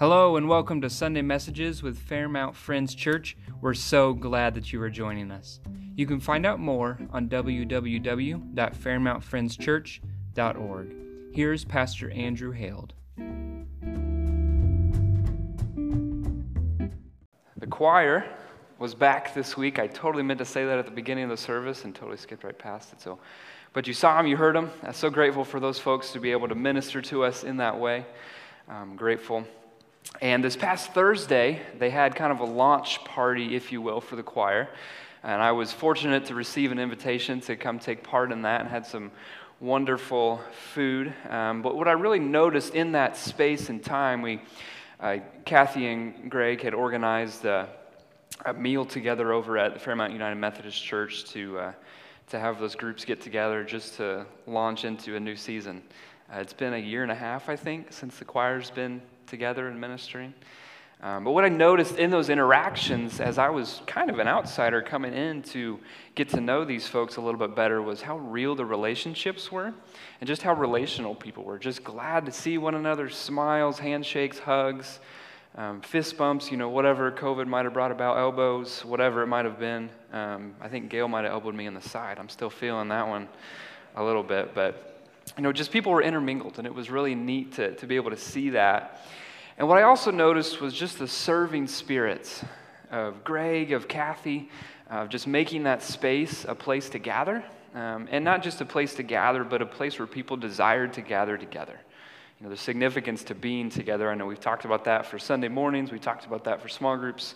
Hello and welcome to Sunday Messages with Fairmount Friends Church. We're so glad that you are joining us. You can find out more on www.fairmountfriendschurch.org. Here's Pastor Andrew Haled. The choir was back this week. I totally meant to say that at the beginning of the service and totally skipped right past it. So, but you saw them, you heard them. I'm so grateful for those folks to be able to minister to us in that way. I'm grateful. And this past Thursday, they had kind of a launch party, if you will, for the choir. And I was fortunate to receive an invitation to come take part in that and had some wonderful food. Um, but what I really noticed in that space and time, we, uh, Kathy and Greg had organized a, a, meal together over at the Fairmount United Methodist Church to, uh, to have those groups get together just to launch into a new season. Uh, it's been a year and a half, I think, since the choir's been together and ministering. Um, but what I noticed in those interactions as I was kind of an outsider coming in to get to know these folks a little bit better was how real the relationships were and just how relational people were. Just glad to see one another, smiles, handshakes, hugs, um, fist bumps, you know, whatever COVID might have brought about, elbows, whatever it might have been. Um, I think Gail might have elbowed me in the side. I'm still feeling that one a little bit, but you know, just people were intermingled, and it was really neat to, to be able to see that. And what I also noticed was just the serving spirits of Greg, of Kathy, of just making that space a place to gather. Um, and not just a place to gather, but a place where people desired to gather together. You know, the significance to being together. I know we've talked about that for Sunday mornings, we talked about that for small groups,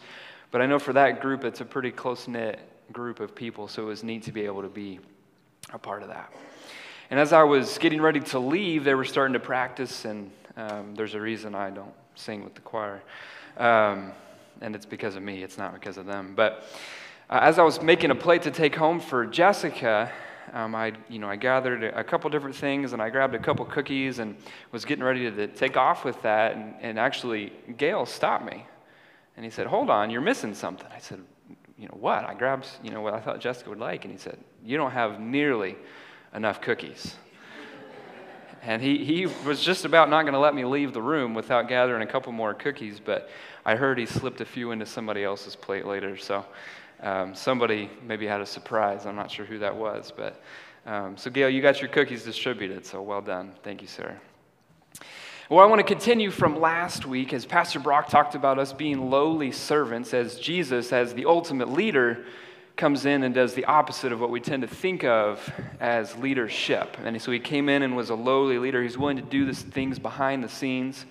but I know for that group, it's a pretty close knit group of people, so it was neat to be able to be a part of that. And as I was getting ready to leave, they were starting to practice, and um, there's a reason I don't sing with the choir. Um, and it's because of me, it's not because of them. But uh, as I was making a plate to take home for Jessica, um, I, you know, I gathered a couple different things and I grabbed a couple cookies and was getting ready to take off with that. And, and actually, Gail stopped me. And he said, Hold on, you're missing something. I said, You know, what? I grabbed, you know, what I thought Jessica would like. And he said, You don't have nearly enough cookies. and he, he was just about not going to let me leave the room without gathering a couple more cookies, but I heard he slipped a few into somebody else's plate later. So um, somebody maybe had a surprise. I'm not sure who that was. But um, so, Gail, you got your cookies distributed, so well done. Thank you, sir. Well, I want to continue from last week as Pastor Brock talked about us being lowly servants, as Jesus, as the ultimate leader, comes in and does the opposite of what we tend to think of as leadership. And so he came in and was a lowly leader. He's willing to do the things behind the scenes.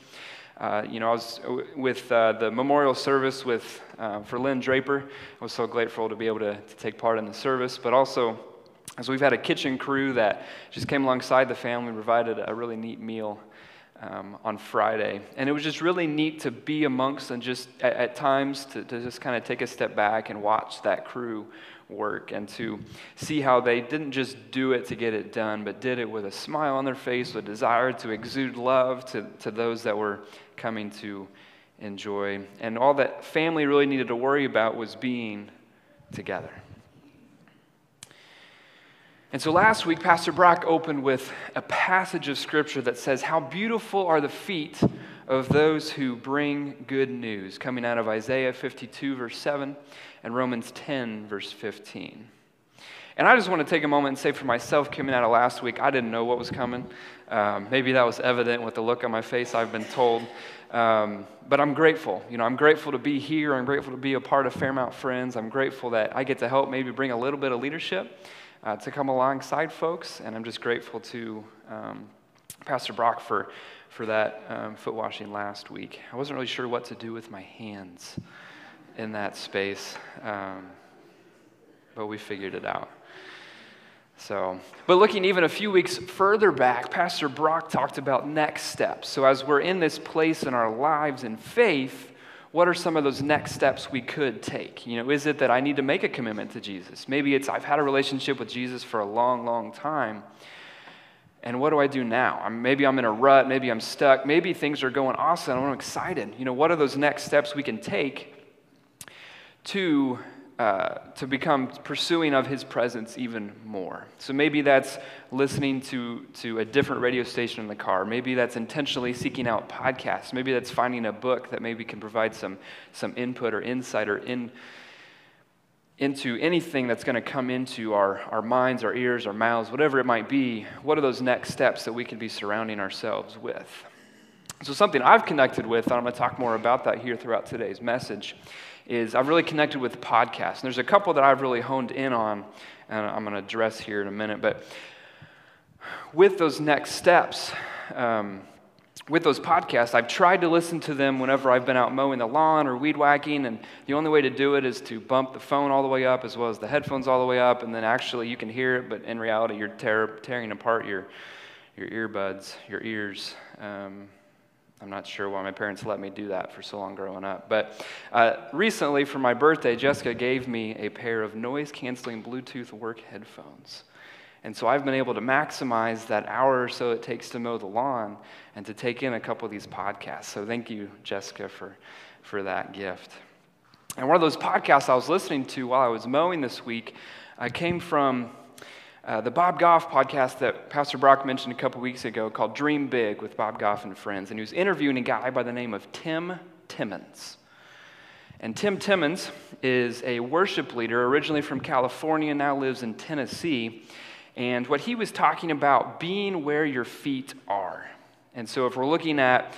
Uh, you know, I was with uh, the memorial service with, uh, for Lynn Draper. I was so grateful to be able to, to take part in the service, but also as we've had a kitchen crew that just came alongside the family, provided a really neat meal um, on Friday. And it was just really neat to be amongst and just at, at times to, to just kind of take a step back and watch that crew work and to see how they didn't just do it to get it done, but did it with a smile on their face, with a desire to exude love to, to those that were coming to enjoy. And all that family really needed to worry about was being together. And so last week, Pastor Brock opened with a passage of scripture that says, How beautiful are the feet of those who bring good news, coming out of Isaiah 52, verse 7, and Romans 10, verse 15. And I just want to take a moment and say for myself, coming out of last week, I didn't know what was coming. Um, maybe that was evident with the look on my face, I've been told. Um, but I'm grateful. You know, I'm grateful to be here. I'm grateful to be a part of Fairmount Friends. I'm grateful that I get to help maybe bring a little bit of leadership uh, to come alongside folks. And I'm just grateful to um, Pastor Brock for, for that um, foot washing last week. I wasn't really sure what to do with my hands in that space, um, but we figured it out. So, but looking even a few weeks further back, Pastor Brock talked about next steps. So, as we're in this place in our lives in faith, what are some of those next steps we could take? You know, is it that I need to make a commitment to Jesus? Maybe it's I've had a relationship with Jesus for a long, long time. And what do I do now? I'm, maybe I'm in a rut. Maybe I'm stuck. Maybe things are going awesome. I'm excited. You know, what are those next steps we can take to uh, to become pursuing of his presence even more. So maybe that's listening to, to a different radio station in the car. Maybe that's intentionally seeking out podcasts. Maybe that's finding a book that maybe can provide some, some input or insight or in, into anything that's going to come into our, our minds, our ears, our mouths, whatever it might be. What are those next steps that we can be surrounding ourselves with? So, something I've connected with, and I'm going to talk more about that here throughout today's message, is I've really connected with podcasts. And there's a couple that I've really honed in on, and I'm going to address here in a minute. But with those next steps, um, with those podcasts, I've tried to listen to them whenever I've been out mowing the lawn or weed whacking, and the only way to do it is to bump the phone all the way up as well as the headphones all the way up, and then actually you can hear it, but in reality, you're tear, tearing apart your, your earbuds, your ears. Um, I'm not sure why my parents let me do that for so long growing up. But uh, recently, for my birthday, Jessica gave me a pair of noise canceling Bluetooth work headphones. And so I've been able to maximize that hour or so it takes to mow the lawn and to take in a couple of these podcasts. So thank you, Jessica, for, for that gift. And one of those podcasts I was listening to while I was mowing this week uh, came from uh, the Bob Goff podcast that Pastor Brock mentioned a couple weeks ago called Dream Big with Bob Goff and Friends. And he was interviewing a guy by the name of Tim Timmons. And Tim Timmons is a worship leader originally from California, now lives in Tennessee. And what he was talking about being where your feet are. And so if we're looking at,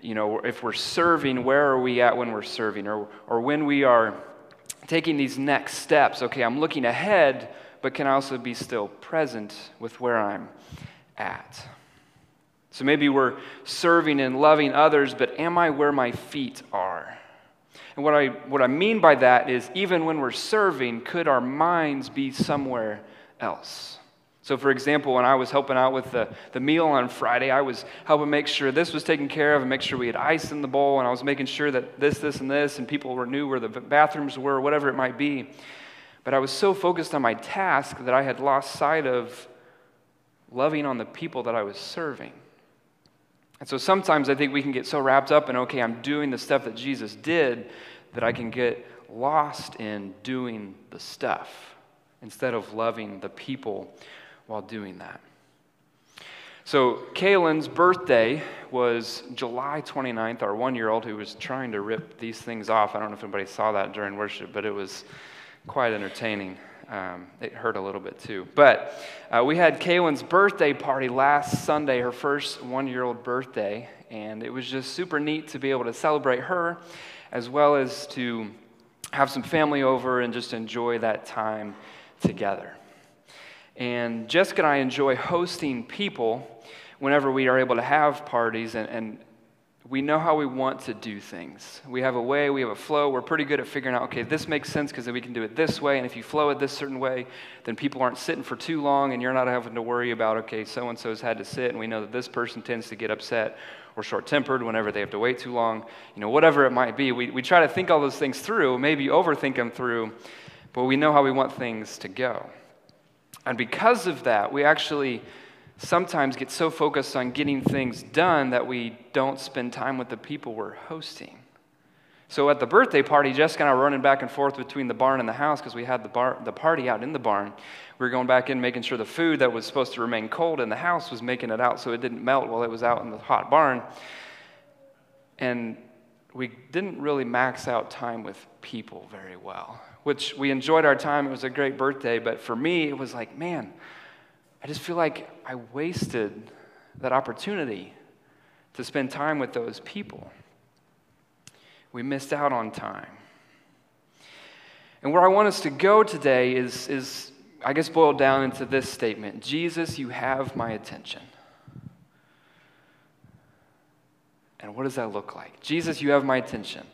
you know, if we're serving, where are we at when we're serving? Or, or when we are taking these next steps, okay, I'm looking ahead but can also be still present with where I'm at. So maybe we're serving and loving others, but am I where my feet are? And what I, what I mean by that is even when we're serving, could our minds be somewhere else? So, for example, when I was helping out with the, the meal on Friday, I was helping make sure this was taken care of and make sure we had ice in the bowl, and I was making sure that this, this, and this, and people were knew where the bathrooms were, whatever it might be. But I was so focused on my task that I had lost sight of loving on the people that I was serving. And so sometimes I think we can get so wrapped up in, okay, I'm doing the stuff that Jesus did, that I can get lost in doing the stuff instead of loving the people while doing that. So, Kaylin's birthday was July 29th, our one year old who was trying to rip these things off. I don't know if anybody saw that during worship, but it was quite entertaining. Um, it hurt a little bit too. But uh, we had Kaylin's birthday party last Sunday, her first one year old birthday, and it was just super neat to be able to celebrate her as well as to have some family over and just enjoy that time together. And Jessica and I enjoy hosting people whenever we are able to have parties and, and we know how we want to do things. We have a way, we have a flow. We're pretty good at figuring out, okay, this makes sense because we can do it this way. And if you flow it this certain way, then people aren't sitting for too long and you're not having to worry about, okay, so and so's had to sit. And we know that this person tends to get upset or short tempered whenever they have to wait too long. You know, whatever it might be. We, we try to think all those things through, maybe overthink them through, but we know how we want things to go. And because of that, we actually sometimes get so focused on getting things done that we don't spend time with the people we're hosting. So at the birthday party, Jessica and I were running back and forth between the barn and the house because we had the, bar, the party out in the barn. We were going back in, making sure the food that was supposed to remain cold in the house was making it out so it didn't melt while it was out in the hot barn. And we didn't really max out time with people very well, which we enjoyed our time. It was a great birthday, but for me, it was like, man, I just feel like I wasted that opportunity to spend time with those people. We missed out on time. And where I want us to go today is, is I guess, boiled down into this statement Jesus, you have my attention. And what does that look like? Jesus, you have my attention.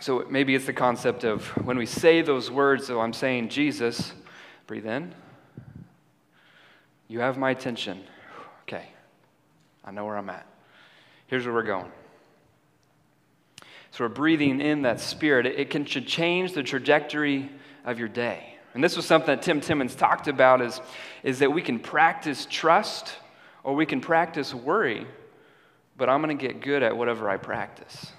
So maybe it's the concept of when we say those words, so I'm saying, Jesus, breathe in, you have my attention. Okay, I know where I'm at. Here's where we're going. So we're breathing in that spirit. It, can change the trajectory of your day. And this was something that Tim Timmons talked about is, is that we can practice trust or we can practice worry, but I'm going to get good at whatever I practice.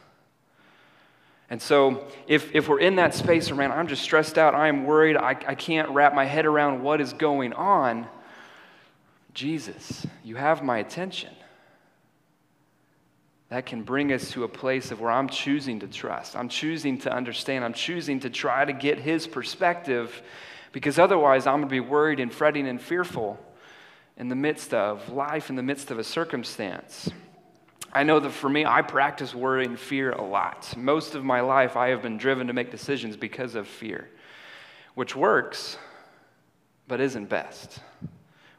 And so, if, if we're in that space around, I'm just stressed out, I am worried, I, I can't wrap my head around what is going on, Jesus, you have my attention. That can bring us to a place of where I'm choosing to trust. I'm choosing to understand. I'm choosing to try to get his perspective because otherwise I'm going to be worried and fretting and fearful in the midst of life, in the midst of a circumstance. I know that for me, I practice worry and fear a lot. Most of my life, I have been driven to make decisions because of fear, which works, but isn't best.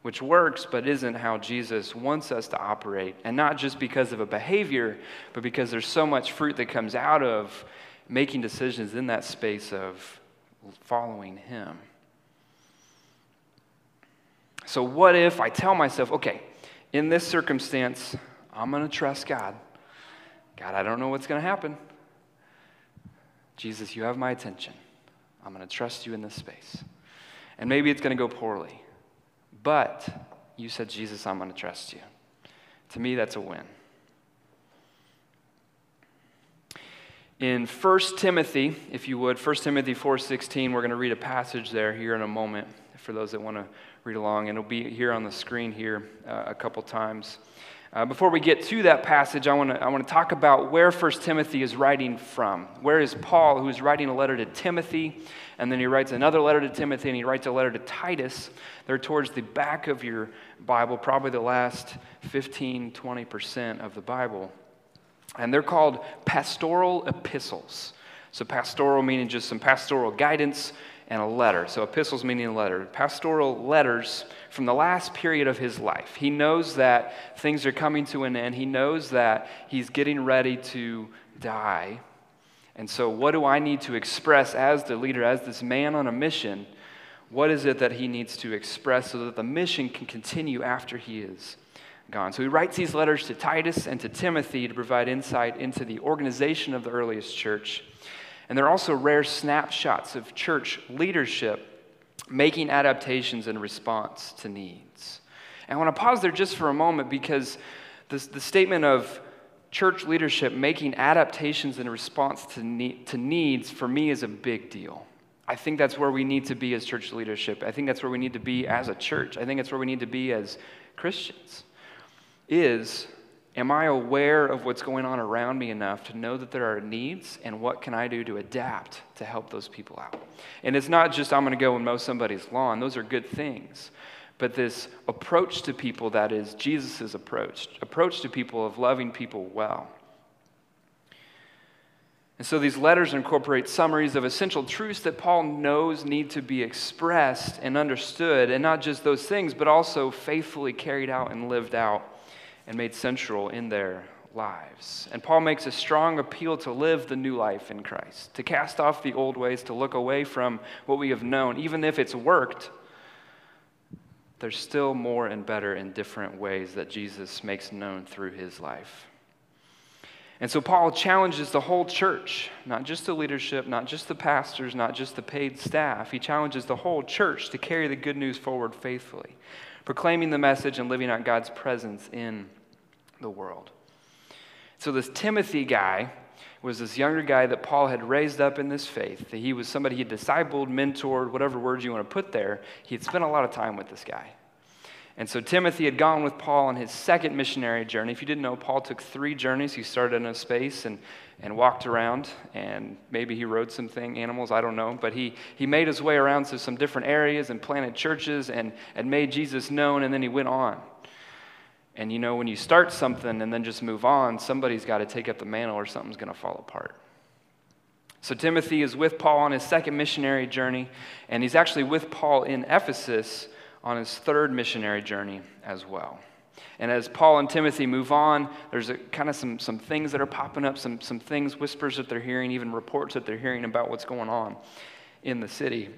Which works, but isn't how Jesus wants us to operate. And not just because of a behavior, but because there's so much fruit that comes out of making decisions in that space of following Him. So, what if I tell myself, okay, in this circumstance, I'm going to trust God. God, I don't know what's going to happen. Jesus, you have my attention. I'm going to trust you in this space. And maybe it's going to go poorly. But you said, Jesus, I'm going to trust you. To me, that's a win. In 1 Timothy, if you would, 1 Timothy 4:16, we're going to read a passage there here in a moment for those that want to read along, and it'll be here on the screen here uh, a couple times. Uh, before we get to that passage, I want to I want to talk about where 1 Timothy is writing from. Where is Paul, who is writing a letter to Timothy, and then he writes another letter to Timothy, and he writes a letter to Titus. They're towards the back of your Bible, probably the last 15, 20% of the Bible. And they're called pastoral epistles. So, pastoral meaning just some pastoral guidance, and a letter. So, epistles meaning a letter. Pastoral letters from the last period of his life. He knows that things are coming to an end, he knows that he's getting ready to die. And so, what do I need to express as the leader, as this man on a mission? What is it that he needs to express so that the mission can continue after he is gone? So, he writes these letters to Titus and to Timothy to provide insight into the organization of the earliest church and there are also rare snapshots of church leadership making adaptations in response to needs. And I want to pause there just for a moment because this, the statement of church leadership making adaptations in response to, to needs for me is a big deal. I think that's where we need to be as church leadership. I think that's where we need to be as a church. I think that's where we need to be as Christians. Is Am I aware of what's going on around me enough to know that there are needs and what can I do to adapt to help those people out? And it's not just I'm going to go and mow somebody's lawn, those are good things. But this approach to people that is Jesus' approach, approach to people of loving people well. And so these letters incorporate summaries of essential truths that Paul knows need to be expressed and understood, and not just those things, but also faithfully carried out and lived out and made central in their lives. And Paul makes a strong appeal to live the new life in Christ, to cast off the old ways, to look away from what we have known. Even if it's worked, there's still more and better and different ways that Jesus makes known through his life. And so Paul challenges the whole church, not just the leadership, not just the pastors, not just the paid staff. He challenges the whole church to carry the good news forward faithfully, proclaiming the message and living out God's presence in the world. So, this Timothy guy was this younger guy that Paul had raised up in this faith. That he was somebody he discipled, mentored, whatever words you want to put there. He had spent a lot of time with this guy. And so Timothy had gone with Paul on his second missionary journey. If you didn't know, Paul took three journeys. He started in a space and, and walked around, and maybe he rode some thing, animals, I don't know. But he, he made his way around to some different areas and planted churches and, and made Jesus known, and then he went on. And you know, when you start something and then just move on, somebody's got to take up the mantle or something's going to fall apart. So Timothy is with Paul on his second missionary journey, and he's actually with Paul in Ephesus on his third missionary journey as well. And as Paul and Timothy move on, there's a, kind of some, some things that are popping up, some, some things, whispers that they're hearing, even reports that they're hearing about what's going on in the city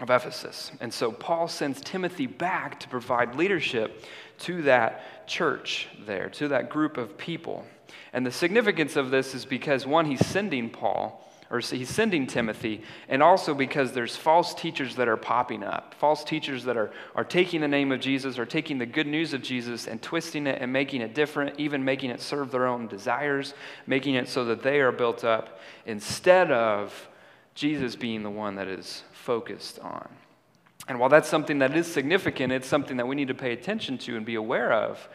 of Ephesus. And so Paul sends Timothy back to provide leadership to that church there, to that group of people. And the significance of this is because, one, he's sending Paul or he's sending Timothy, and also because there's false teachers that are popping up. False teachers that are, are taking the name of Jesus, or taking the good news of Jesus and twisting it and making it different, even making it serve their own desires, making it so that they are built up instead of Jesus being the one that is focused on. And while that's something that is significant, it's something that we need to pay attention to and be aware of.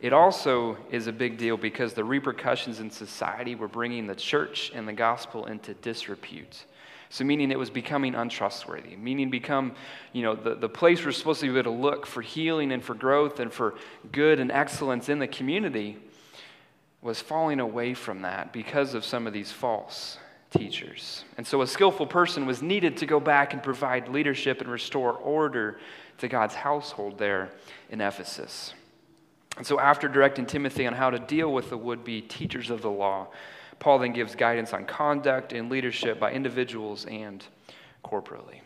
It also is a big deal because the repercussions in society were bringing the church and the gospel into disrepute. So, meaning it was becoming untrustworthy, meaning become, you know, the, the place we're supposed to be able to look for healing and for growth and for good and excellence in the community was falling away from that because of some of these false teachers. And so, a skillful person was needed to go back and provide leadership and restore order to God's household there in Ephesus. And so, after directing Timothy on how to deal with the would be teachers of the law, Paul then gives guidance on conduct and leadership by individuals and corporately.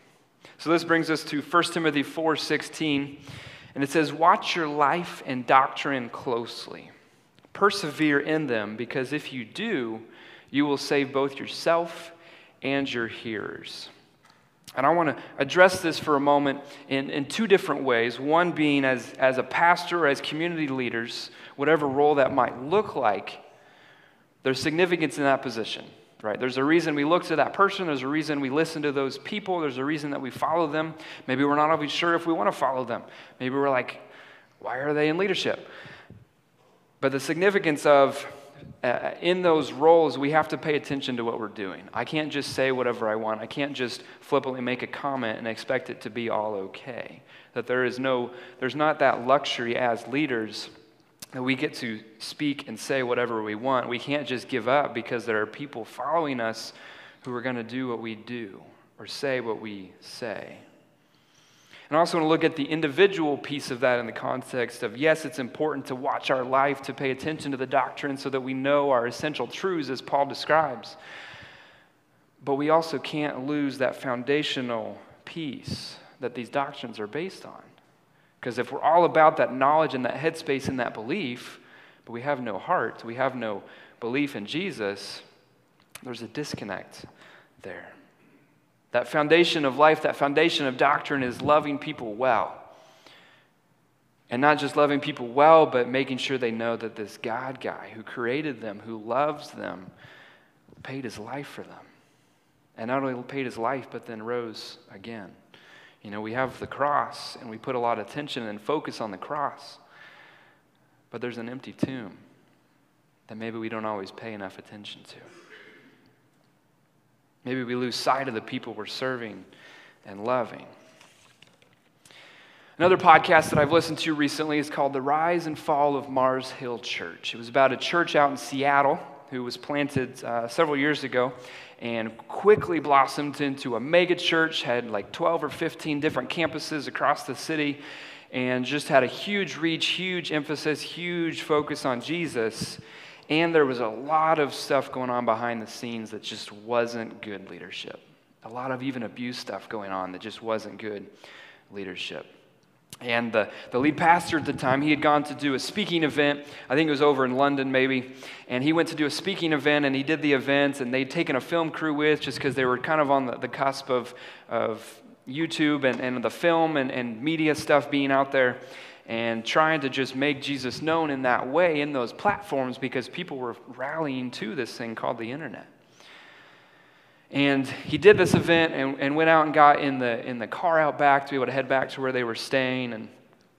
So, this brings us to 1 Timothy 4 16. And it says, Watch your life and doctrine closely. Persevere in them, because if you do, you will save both yourself and your hearers. And I want to address this for a moment in, in two different ways. One being as, as a pastor, as community leaders, whatever role that might look like, there's significance in that position, right? There's a reason we look to that person, there's a reason we listen to those people, there's a reason that we follow them. Maybe we're not always sure if we want to follow them. Maybe we're like, why are they in leadership? But the significance of uh, in those roles, we have to pay attention to what we're doing. I can't just say whatever I want. I can't just flippantly make a comment and expect it to be all okay. That there is no, there's not that luxury as leaders that we get to speak and say whatever we want. We can't just give up because there are people following us who are going to do what we do or say what we say. And I also want to look at the individual piece of that in the context of yes, it's important to watch our life, to pay attention to the doctrine so that we know our essential truths as Paul describes. But we also can't lose that foundational piece that these doctrines are based on. Because if we're all about that knowledge and that headspace and that belief, but we have no heart, we have no belief in Jesus, there's a disconnect there. That foundation of life, that foundation of doctrine is loving people well. And not just loving people well, but making sure they know that this God guy who created them, who loves them, paid his life for them. And not only paid his life, but then rose again. You know, we have the cross and we put a lot of attention and focus on the cross. But there's an empty tomb that maybe we don't always pay enough attention to. Maybe we lose sight of the people we're serving and loving. Another podcast that I've listened to recently is called The Rise and Fall of Mars Hill Church. It was about a church out in Seattle who was planted uh, several years ago and quickly blossomed into a mega church, had like 12 or 15 different campuses across the city, and just had a huge reach, huge emphasis, huge focus on Jesus. And there was a lot of stuff going on behind the scenes that just wasn't good leadership. A lot of even abuse stuff going on that just wasn't good leadership. And the, the lead pastor at the time, he had gone to do a speaking event. I think it was over in London, maybe. And he went to do a speaking event, and he did the event, and they'd taken a film crew with just because they were kind of on the, the cusp of, of YouTube and, and the film and, and media stuff being out there and trying to just make Jesus known in that way in those platforms because people were rallying to this thing called the internet. And he did this event and, and went out and got in the, in the car out back to be able to head back to where they were staying. And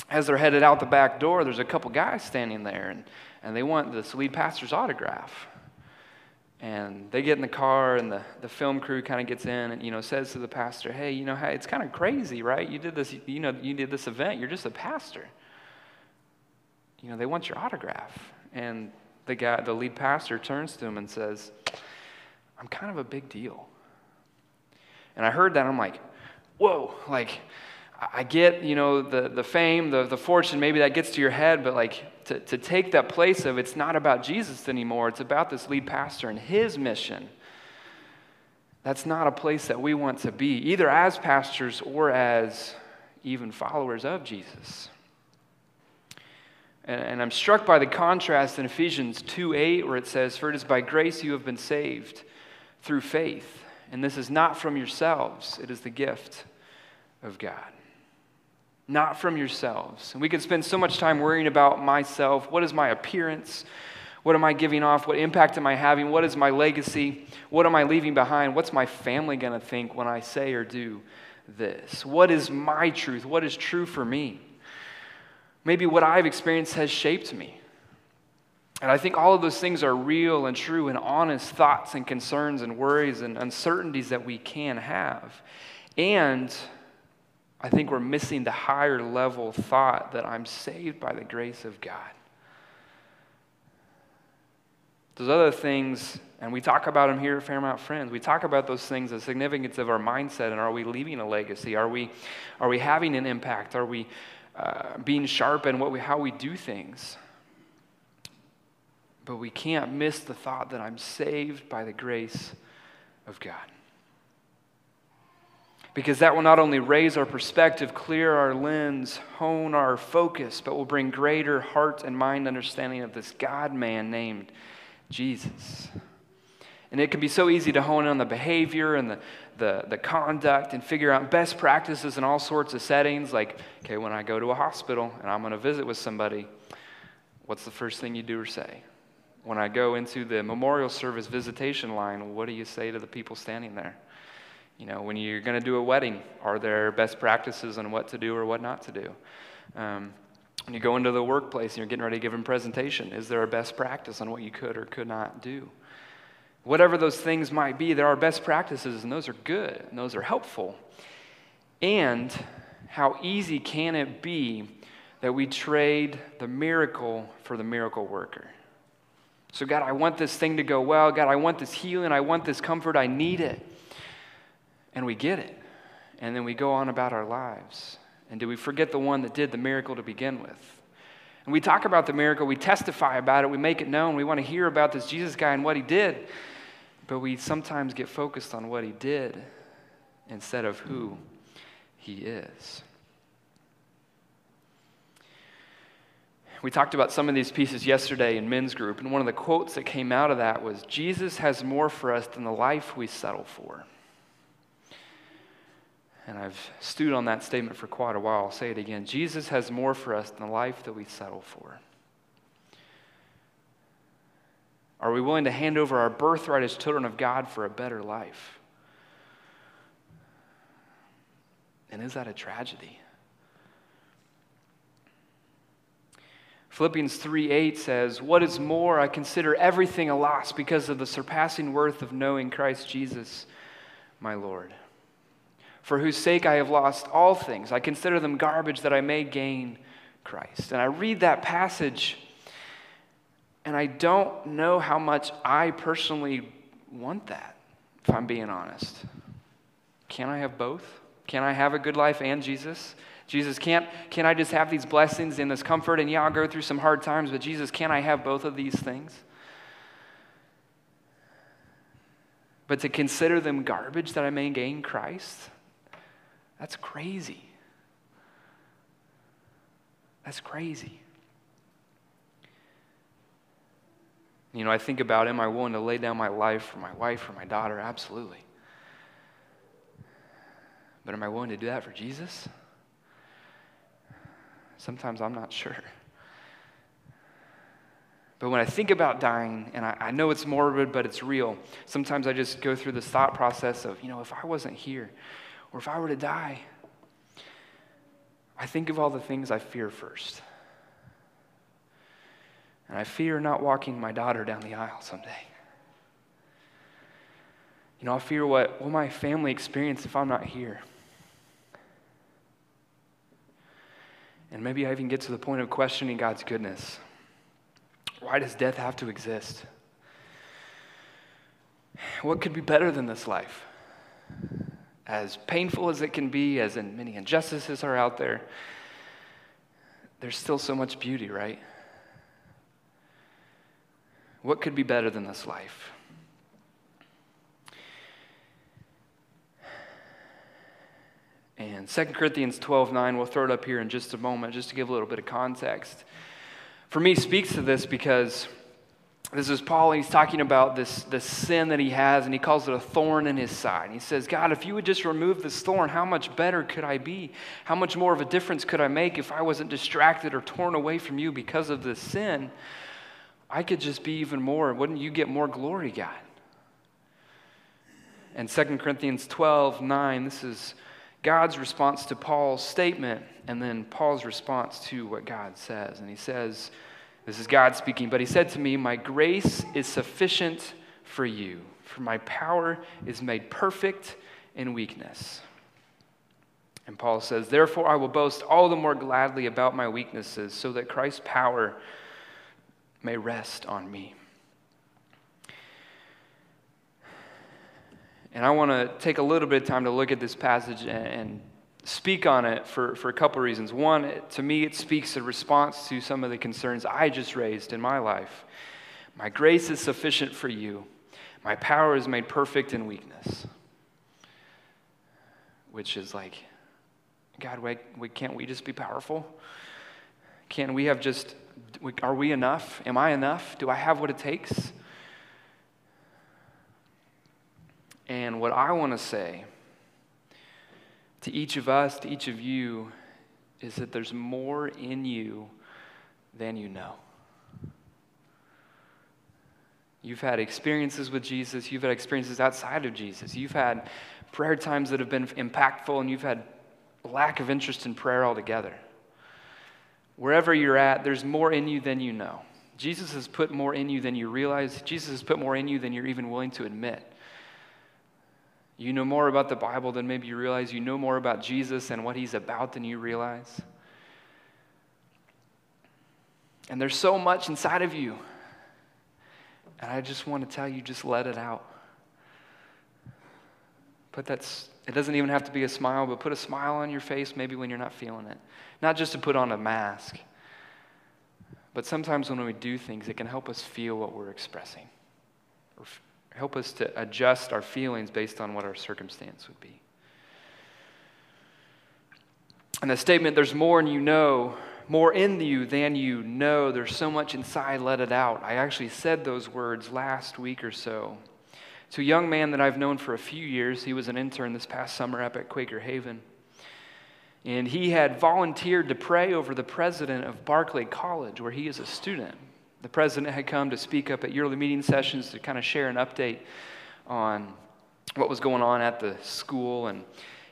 as they're headed out the back door, there's a couple guys standing there and, and they want this lead pastor's autograph. And they get in the car, and the, the film crew kind of gets in and, you know, says to the pastor, hey, you know, hey, it's kind of crazy, right? You did this, you know, you did this event. You're just a pastor you know, they want your autograph. And the guy, the lead pastor turns to him and says, I'm kind of a big deal. And I heard that, I'm like, whoa, like, I get, you know, the, the fame, the, the fortune, maybe that gets to your head, but like to, to take that place of it's not about Jesus anymore, it's about this lead pastor and his mission. That's not a place that we want to be, either as pastors or as even followers of Jesus. And, I'm struck by the contrast in Ephesians 2 8, where it says, For it is by grace you have been saved through faith. And this is not from yourselves, it is the gift of God. Not from yourselves. And we could spend so much time worrying about myself. What is my appearance? What am I giving off? What impact am I having? What is my legacy? What am I leaving behind? What's my family going to think when I say or do this? What is my truth? What is true for me? Maybe what I've experienced has shaped me. And I think all of those things are real and true and honest thoughts and concerns and worries and uncertainties that we can have. And I think we're missing the higher level thought that I'm saved by the grace of God. Those other things, and we talk about them here at Fairmount Friends, we talk about those things, the significance of our mindset, and are we leaving a legacy? Are we, are we having an impact? Are we uh, being sharp in what we, how we do things? But we can't miss the thought that I'm saved by the grace of God. Because that will not only raise our perspective, clear our lens, hone our focus, but will bring greater heart and mind understanding of this God man named Jesus. And it can be so easy to hone in on the behavior and the, the, the conduct and figure out best practices in all sorts of settings. Like, okay, when I go to a hospital and I'm going to visit with somebody, what's the first thing you do or say? When I go into the memorial service visitation line, what do you say to the people standing there? You know, when you're going to do a wedding, are there best practices on what to do or what not to do? Um, when you go into the workplace and you're getting ready to give a presentation, is there a best practice on what you could or could not do? Whatever those things might be, there are best practices, and those are good, and those are helpful. And how easy can it be that we trade the miracle for the miracle worker? So, God, I want this thing to go well. God, I want this healing. I want this comfort. I need it. And we get it. And then we go on about our lives. And do we forget the one that did the miracle to begin with? And we talk about the miracle, we testify about it, we make it known. We want to hear about this Jesus guy and what he did. But we sometimes get focused on what he did instead of who he is. We talked about some of these pieces yesterday in men's group, and one of the quotes that came out of that was Jesus has more for us than the life we settle for. And I've stewed on that statement for quite a while. I'll say it again. Jesus has more for us than the life that we settle for. Are we willing to hand over our birthright as children of God for a better life? And is that a tragedy? Philippians 3 8 says, What is more, I consider everything a loss because of the surpassing worth of knowing Christ Jesus, my Lord. For whose sake I have lost all things. I consider them garbage that I may gain Christ. And I read that passage, and I don't know how much I personally want that, if I'm being honest. Can I have both? Can I have a good life and Jesus? Jesus, can't, can I just have these blessings and this comfort? And yeah, I'll go through some hard times, but Jesus, can I have both of these things? But to consider them garbage that I may gain Christ, that's crazy. That's crazy. You know, I think about, am I willing to lay down my life for my wife or my daughter? Absolutely. But am I willing to do that for Jesus? Sometimes I'm not sure. But when I think about dying, and I, I, know it's morbid, but it's real, sometimes I just go through this thought process of, you know, if I wasn't here, or if I were to die, I think of all the things I fear first. And I fear not walking my daughter down the aisle someday. You know, I fear what will my family experience if I'm not here. And maybe I even get to the point of questioning God's goodness. Why does death have to exist? What could be better than this life? As painful as it can be, as in many injustices are out there, there's still so much beauty, right? What could be better than this life? And 2 Corinthians 12 9, we'll throw it up here in just a moment, just to give a little bit of context. For me, speaks to this because this is Paul, and he's talking about this, this sin that he has, and he calls it a thorn in his side. And he says, God, if you would just remove this thorn, how much better could I be? How much more of a difference could I make if I wasn't distracted or torn away from you because of this sin? I could just be even more. Wouldn't you get more glory, God? And 2 Corinthians 12, 9, this is God's response to Paul's statement, and then Paul's response to what God says. And he says, This is God speaking, but he said to me, My grace is sufficient for you, for my power is made perfect in weakness. And Paul says, Therefore, I will boast all the more gladly about my weaknesses, so that Christ's power may rest on me. And I want to take a little bit of time to look at this passage and, speak on it for, for a couple reasons. One, to me, it speaks a response to some of the concerns I just raised in my life. My grace is sufficient for you, my power is made perfect in weakness. Which is like, God, why, we can't we just be powerful? Can we have just, are we enough? Am I enough? Do I have what it takes? And what I want to say to each of us, to each of you, is that there's more in you than you know. You've had experiences with Jesus, you've had experiences outside of Jesus, you've had prayer times that have been impactful, and you've had lack of interest in prayer altogether. Wherever you're at, there's more in you than you know. Jesus has put more in you than you realize. Jesus has put more in you than you're even willing to admit. You know more about the Bible than maybe you realize. You know more about Jesus and what he's about than you realize. And there's so much inside of you. And I just want to tell you just let it out. Put that, it doesn't even have to be a smile, but put a smile on your face maybe when you're not feeling it. Not just to put on a mask, but sometimes when we do things, it can help us feel what we're expressing Help us to adjust our feelings based on what our circumstance would be. And the statement, there's more in you know, more in you than you know. There's so much inside, let it out. I actually said those words last week or so to a young man that I've known for a few years. He was an intern this past summer up at Quaker Haven. And he had volunteered to pray over the president of Barclay College, where he is a student. The president had come to speak up at yearly meeting sessions to kind of share an update on what was going on at the school. And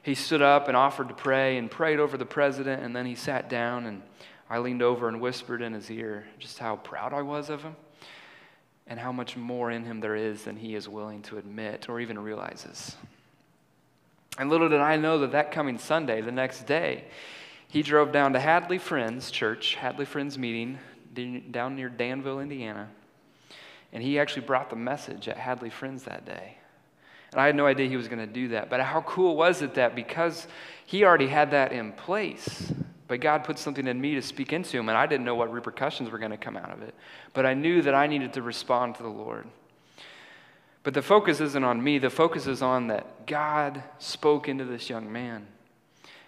he stood up and offered to pray and prayed over the president. And then he sat down, and I leaned over and whispered in his ear just how proud I was of him and how much more in him there is than he is willing to admit or even realizes. And little did I know that that coming Sunday, the next day, he drove down to Hadley Friends Church, Hadley Friends meeting, down near Danville, Indiana. And he actually brought the message at Hadley Friends that day. And I had no idea he was going to do that. But how cool was it that because he already had that in place, but God put something in me to speak into him, and I didn't know what repercussions were going to come out of it. But I knew that I needed to respond to the Lord. But the focus isn't on me, the focus is on that God spoke into this young man.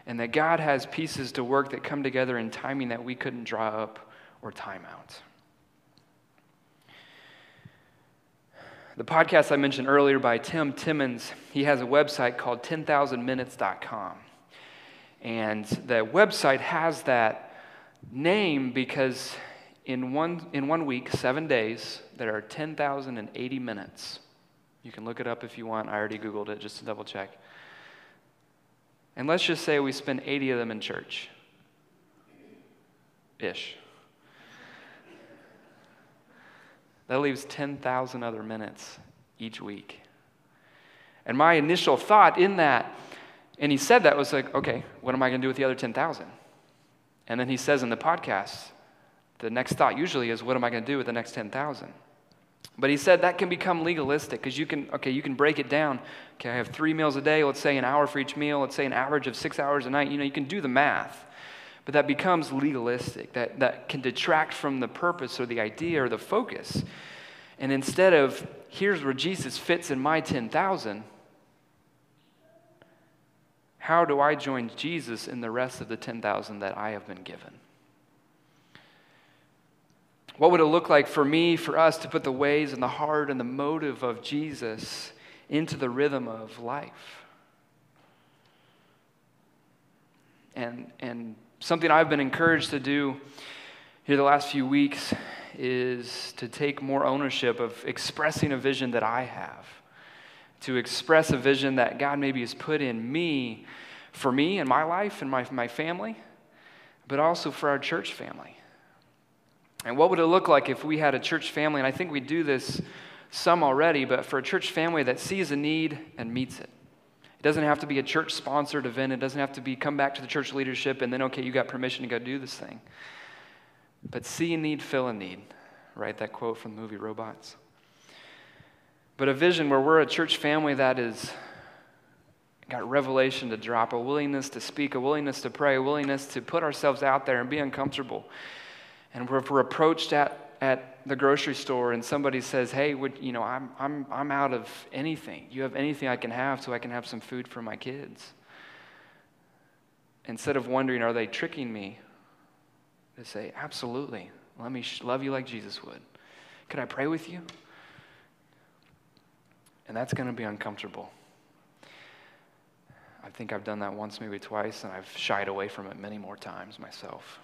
And that God has pieces to work that come together in timing that we couldn't draw up or timeout. The podcast I mentioned earlier by Tim Timmons, he has a website called 10,000minutes.com. And the website has that name because in one, in one week, seven days, there are 10,080 minutes. You can look it up if you want. I already Googled it just to double check. And let's just say we spend 80 of them in church ish. That leaves 10,000 other minutes each week. And my initial thought in that, and he said that was like, okay, what am I going to do with the other 10,000? And then he says in the podcast, the next thought usually is, what am I going to do with the next 10,000? But he said that can become legalistic because you can, okay, you can break it down. Okay, I have three meals a day, let's say an hour for each meal, let's say an average of six hours a night. You know, you can do the math. But that becomes legalistic. That, that can detract from the purpose or the idea or the focus. And instead of, here's where Jesus fits in my 10,000, how do I join Jesus in the rest of the 10,000 that I have been given? What would it look like for me, for us, to put the ways and the heart and the motive of Jesus into the rhythm of life? And, and something I've been encouraged to do here the last few weeks is to take more ownership of expressing a vision that I have, to express a vision that God maybe has put in me for me and my life and my, my family, but also for our church family. And what would it look like if we had a church family? And I think we do this some already, but for a church family that sees a need and meets it. It doesn't have to be a church sponsored event. It doesn't have to be come back to the church leadership and then, okay, you got permission to go do this thing. But see a need, fill a need, right? That quote from the movie Robots. But a vision where we're a church family that is got revelation to drop, a willingness to speak, a willingness to pray, a willingness to put ourselves out there and be uncomfortable. And if we're approached at, at the grocery store and somebody says, hey, would, you know, I'm, I'm, I'm out of anything. You have anything I can have so I can have some food for my kids. Instead of wondering, are they tricking me? To say, absolutely. Let me love you like Jesus would. Could I pray with you? And that's going to be uncomfortable. I think I've done that once, maybe twice, and I've shied away from it many more times myself.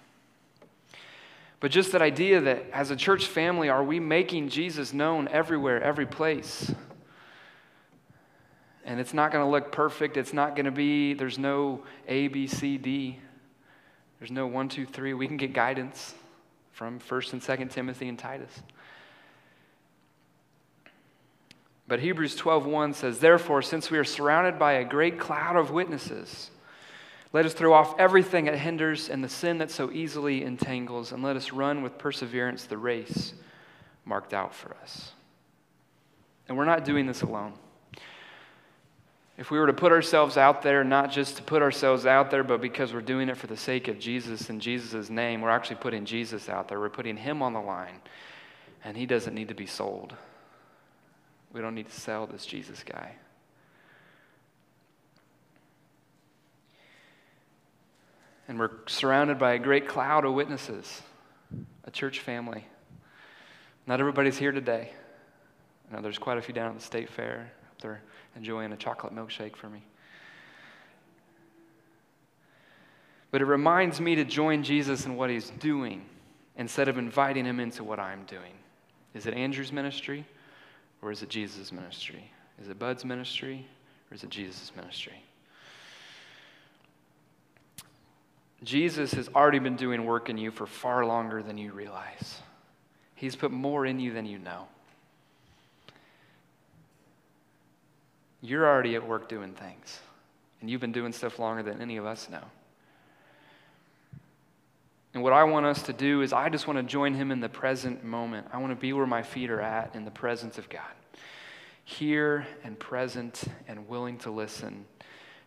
But just that idea that as a church family, are we making Jesus known everywhere, every place? And it's not going to look perfect. It's not going to be, there's no A, B, C, D. There's no one, two, three. We can get guidance from 1st and 2nd Timothy and Titus. But Hebrews 12:1 says, "Therefore, since we are surrounded by a great cloud of witnesses, let us throw off everything that hinders and the sin that so easily entangles, and let us run with perseverance the race marked out for us." And we're not doing this alone. If we were to put ourselves out there, not just to put ourselves out there, but because we're doing it for the sake of Jesus and Jesus' name, we're actually putting Jesus out there. We're putting him on the line, and he doesn't need to be sold. We don't need to sell this Jesus guy. And we're surrounded by a great cloud of witnesses, a church family. Not everybody's here today. I know there's quite a few down at the state fair. They're enjoying a chocolate milkshake for me. But it reminds me to join Jesus in what he's doing instead of inviting him into what I'm doing. Is it Andrew's ministry? Or is it Jesus' ministry? Is it Bud's ministry? Or is it Jesus' ministry? Jesus has already been doing work in you for far longer than you realize. He's put more in you than you know. You're already at work doing things, and you've been doing stuff longer than any of us know. And what I want us to do is, I just want to join him in the present moment. I want to be where my feet are at in the presence of God. Here and present and willing to listen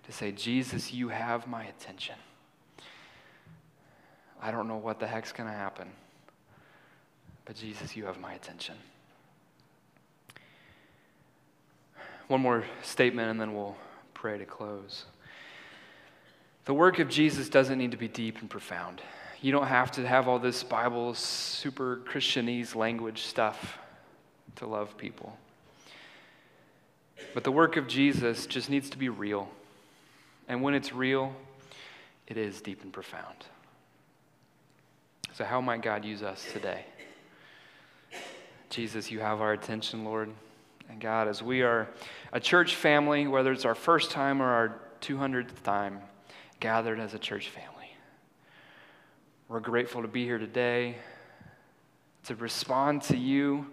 to say, Jesus, you have my attention. I don't know what the heck's going to happen, but Jesus, you have my attention. One more statement, and then we'll pray to close. The work of Jesus doesn't need to be deep and profound. You don't have to have all this Bible, super Christianese language stuff to love people. But the work of Jesus just needs to be real. And when it's real, it is deep and profound. So, how might God use us today? Jesus, you have our attention, Lord. And God, as we are a church family, whether it's our first time or our 200th time gathered as a church family, we're grateful to be here today, to respond to you.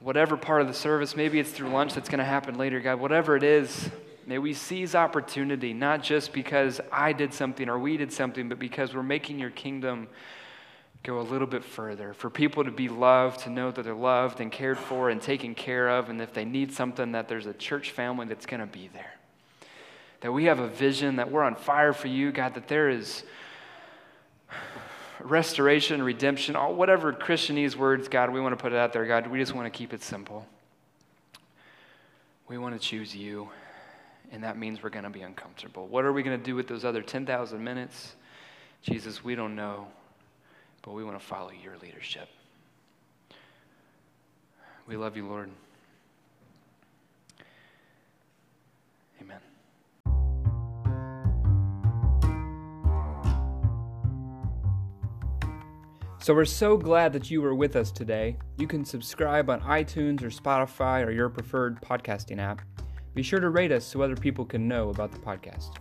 Whatever part of the service, maybe it's through lunch that's going to happen later, God, whatever it is, may we seize opportunity, not just because I did something or we did something, but because we're making your kingdom go a little bit further. For people to be loved, to know that they're loved and cared for and taken care of, and if they need something, that there's a church family that's going to be there. That we have a vision, that we're on fire for you, God, that there is restoration, redemption, all whatever Christianese words, God, we want to put it out there, God. We just want to keep it simple. We want to choose you, and that means we're going to be uncomfortable. What are we going to do with those other 10,000 minutes? Jesus, we don't know. but we want to follow your leadership. We love you, Lord. Amen. So we're so glad that you were with us today. You can subscribe on iTunes or Spotify or your preferred podcasting app. Be sure to rate us so other people can know about the podcast.